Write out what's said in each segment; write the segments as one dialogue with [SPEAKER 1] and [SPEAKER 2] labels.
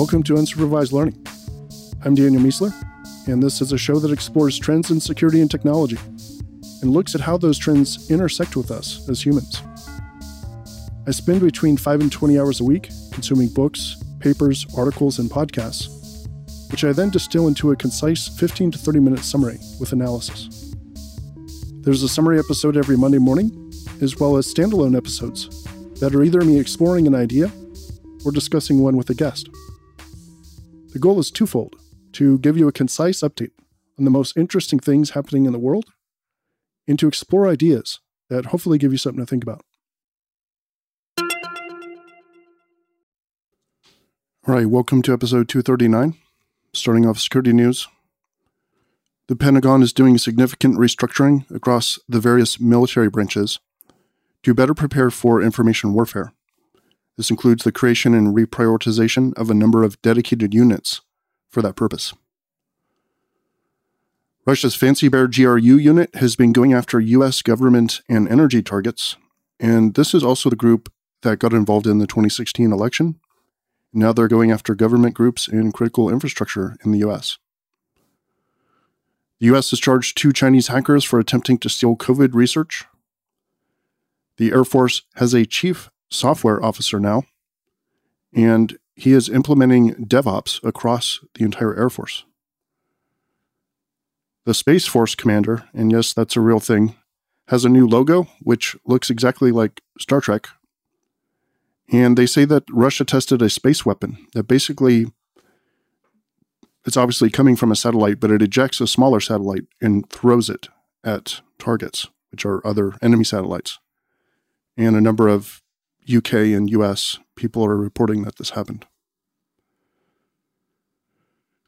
[SPEAKER 1] Welcome to Unsupervised Learning. I'm Daniel Miessler, and this is a show that explores trends in security and technology and looks at how those trends intersect with us as humans. I spend between 5 and 20 hours a week consuming books, papers, articles, and podcasts, which I then distill into a concise 15 to 30 minute summary with analysis. There's a summary episode every Monday morning, as well as standalone episodes that are either me exploring an idea or discussing one with a guest. The goal is twofold to give you a concise update on the most interesting things happening in the world and to explore ideas that hopefully give you something to think about. All right, welcome to episode 239. Starting off security news. The Pentagon is doing significant restructuring across the various military branches to better prepare for information warfare. This includes the creation and reprioritization of a number of dedicated units for that purpose. Russia's Fancy Bear GRU unit has been going after U.S. government and energy targets, and this is also the group that got involved in the 2016 election. Now they're going after government groups and critical infrastructure in the U.S. The U.S. has charged two Chinese hackers for attempting to steal COVID research. The Air Force has a chief software officer now, and he is implementing DevOps across the entire Air Force. The Space Force commander, and yes, that's a real thing, has a new logo which looks exactly like Star Trek. And they say that Russia tested a space weapon that basically it's obviously coming from a satellite, but it ejects a smaller satellite and throws it at targets, which are other enemy satellites. And a number of UK and US people are reporting that this happened.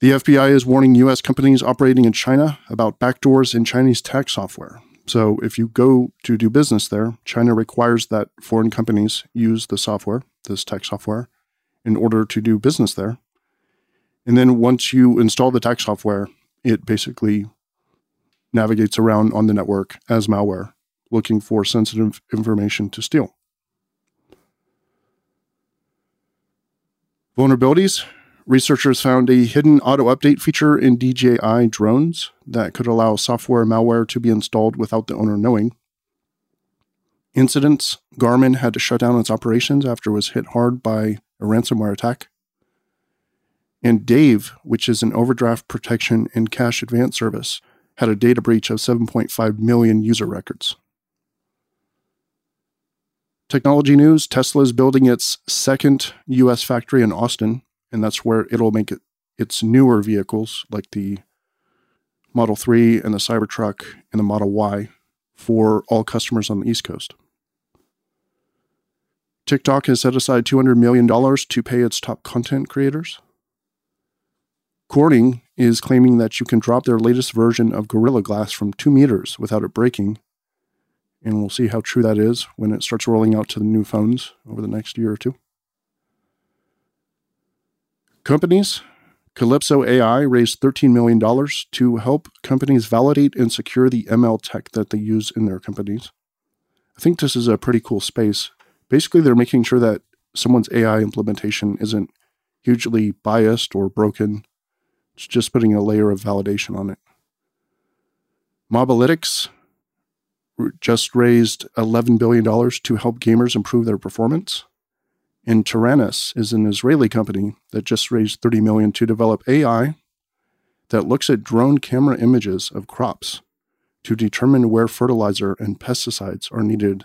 [SPEAKER 1] The FBI is warning US companies operating in China about backdoors in Chinese tax software. So, if you go to do business there, China requires that foreign companies use the software, this tax software, in order to do business there. And then once you install the tax software, it basically navigates around on the network as malware, looking for sensitive information to steal. Vulnerabilities. Researchers found a hidden auto update feature in DJI drones that could allow software malware to be installed without the owner knowing. Incidents Garmin had to shut down its operations after it was hit hard by a ransomware attack. And Dave, which is an overdraft protection and cash advance service, had a data breach of 7.5 million user records. Technology news Tesla is building its second US factory in Austin, and that's where it'll make it, its newer vehicles like the Model 3 and the Cybertruck and the Model Y for all customers on the East Coast. TikTok has set aside $200 million to pay its top content creators. Corning is claiming that you can drop their latest version of Gorilla Glass from two meters without it breaking. And we'll see how true that is when it starts rolling out to the new phones over the next year or two. Companies Calypso AI raised $13 million to help companies validate and secure the ML tech that they use in their companies. I think this is a pretty cool space. Basically, they're making sure that someone's AI implementation isn't hugely biased or broken it's just putting a layer of validation on it. Mobalytics just raised $11 billion to help gamers improve their performance. And Taranis is an Israeli company that just raised 30 million to develop AI that looks at drone camera images of crops to determine where fertilizer and pesticides are needed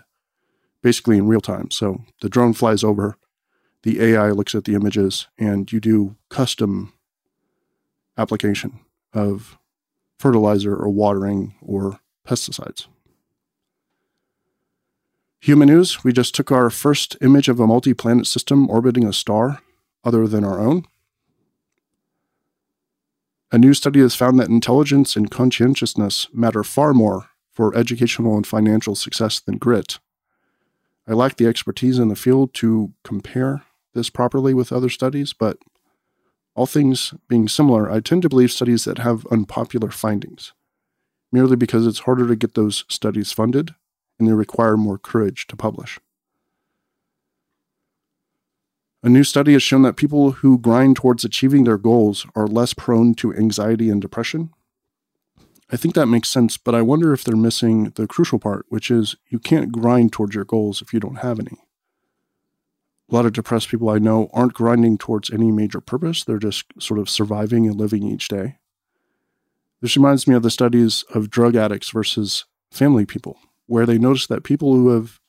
[SPEAKER 1] basically in real time. So the drone flies over, the AI looks at the images, and you do custom application of fertilizer or watering or pesticides. Human news we just took our first image of a multi planet system orbiting a star other than our own. A new study has found that intelligence and conscientiousness matter far more for educational and financial success than grit. I lack the expertise in the field to compare this properly with other studies, but all things being similar, I tend to believe studies that have unpopular findings, merely because it's harder to get those studies funded and they require more courage to publish. A new study has shown that people who grind towards achieving their goals are less prone to anxiety and depression. I think that makes sense, but I wonder if they're missing the crucial part, which is you can't grind towards your goals if you don't have any. A lot of depressed people I know aren't grinding towards any major purpose, they're just sort of surviving and living each day. This reminds me of the studies of drug addicts versus family people, where they notice that people who have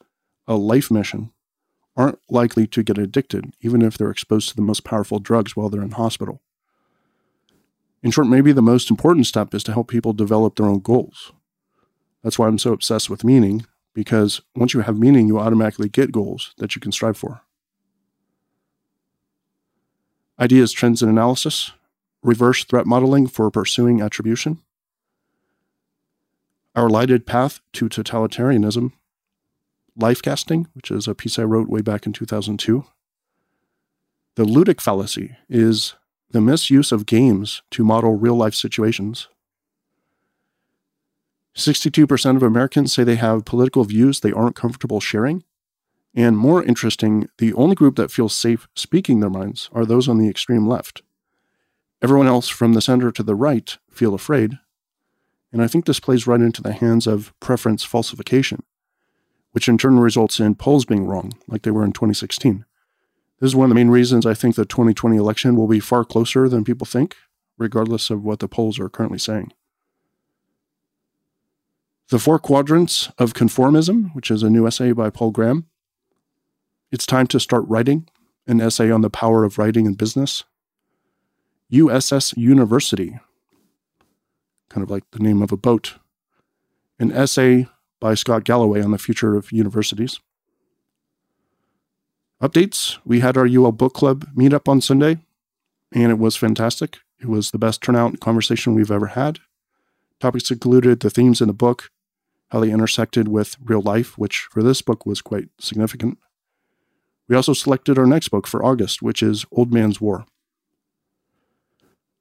[SPEAKER 1] a life mission aren't likely to get addicted, even if they're exposed to the most powerful drugs while they're in hospital. In short, maybe the most important step is to help people develop their own goals. That's why I'm so obsessed with meaning, because once you have meaning, you automatically get goals that you can strive for. Ideas, trends, and analysis, reverse threat modeling for pursuing attribution, our lighted path to totalitarianism, life casting, which is a piece I wrote way back in 2002. The ludic fallacy is the misuse of games to model real life situations. 62% of Americans say they have political views they aren't comfortable sharing. And more interesting, the only group that feels safe speaking their minds are those on the extreme left. Everyone else from the center to the right feel afraid. And I think this plays right into the hands of preference falsification, which in turn results in polls being wrong, like they were in 2016. This is one of the main reasons I think the 2020 election will be far closer than people think, regardless of what the polls are currently saying. The Four Quadrants of Conformism, which is a new essay by Paul Graham, it's time to start writing an essay on the power of writing in business. USS University, kind of like the name of a boat. An essay by Scott Galloway on the future of universities. Updates We had our UL Book Club meetup on Sunday, and it was fantastic. It was the best turnout and conversation we've ever had. Topics included the themes in the book, how they intersected with real life, which for this book was quite significant. We also selected our next book for August, which is Old Man's War.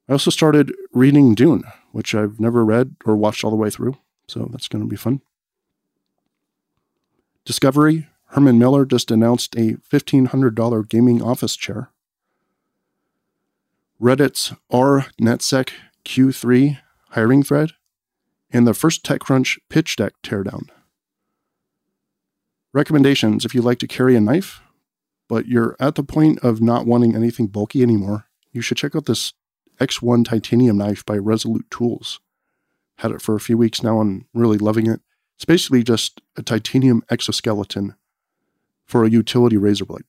[SPEAKER 1] I also started reading Dune, which I've never read or watched all the way through, so that's going to be fun. Discovery Herman Miller just announced a $1,500 gaming office chair. Reddit's r/netsec Q3 hiring thread, and the first TechCrunch pitch deck teardown. Recommendations if you like to carry a knife, but you're at the point of not wanting anything bulky anymore, you should check out this X1 titanium knife by Resolute Tools. Had it for a few weeks now and really loving it. It's basically just a titanium exoskeleton for a utility razor blade.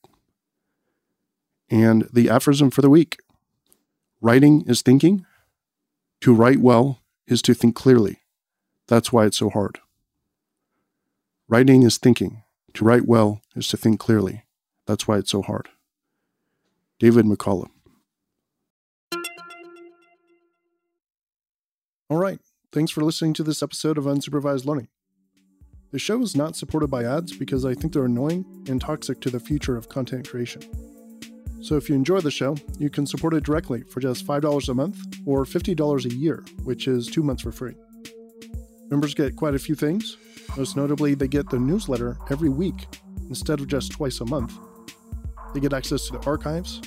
[SPEAKER 1] And the aphorism for the week writing is thinking. To write well is to think clearly. That's why it's so hard. Writing is thinking. To write well is to think clearly. That's why it's so hard. David McCullough. All right. Thanks for listening to this episode of Unsupervised Learning. The show is not supported by ads because I think they're annoying and toxic to the future of content creation. So if you enjoy the show, you can support it directly for just $5 a month or $50 a year, which is two months for free. Members get quite a few things. Most notably, they get the newsletter every week instead of just twice a month. They get access to the archives.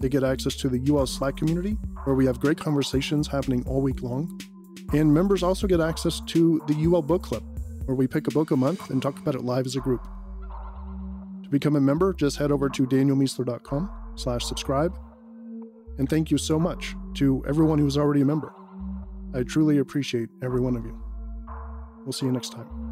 [SPEAKER 1] They get access to the UL Slack community, where we have great conversations happening all week long. And members also get access to the UL Book Club, where we pick a book a month and talk about it live as a group. To become a member, just head over to danielmiessler.com slash subscribe. And thank you so much to everyone who's already a member. I truly appreciate every one of you. We'll see you next time.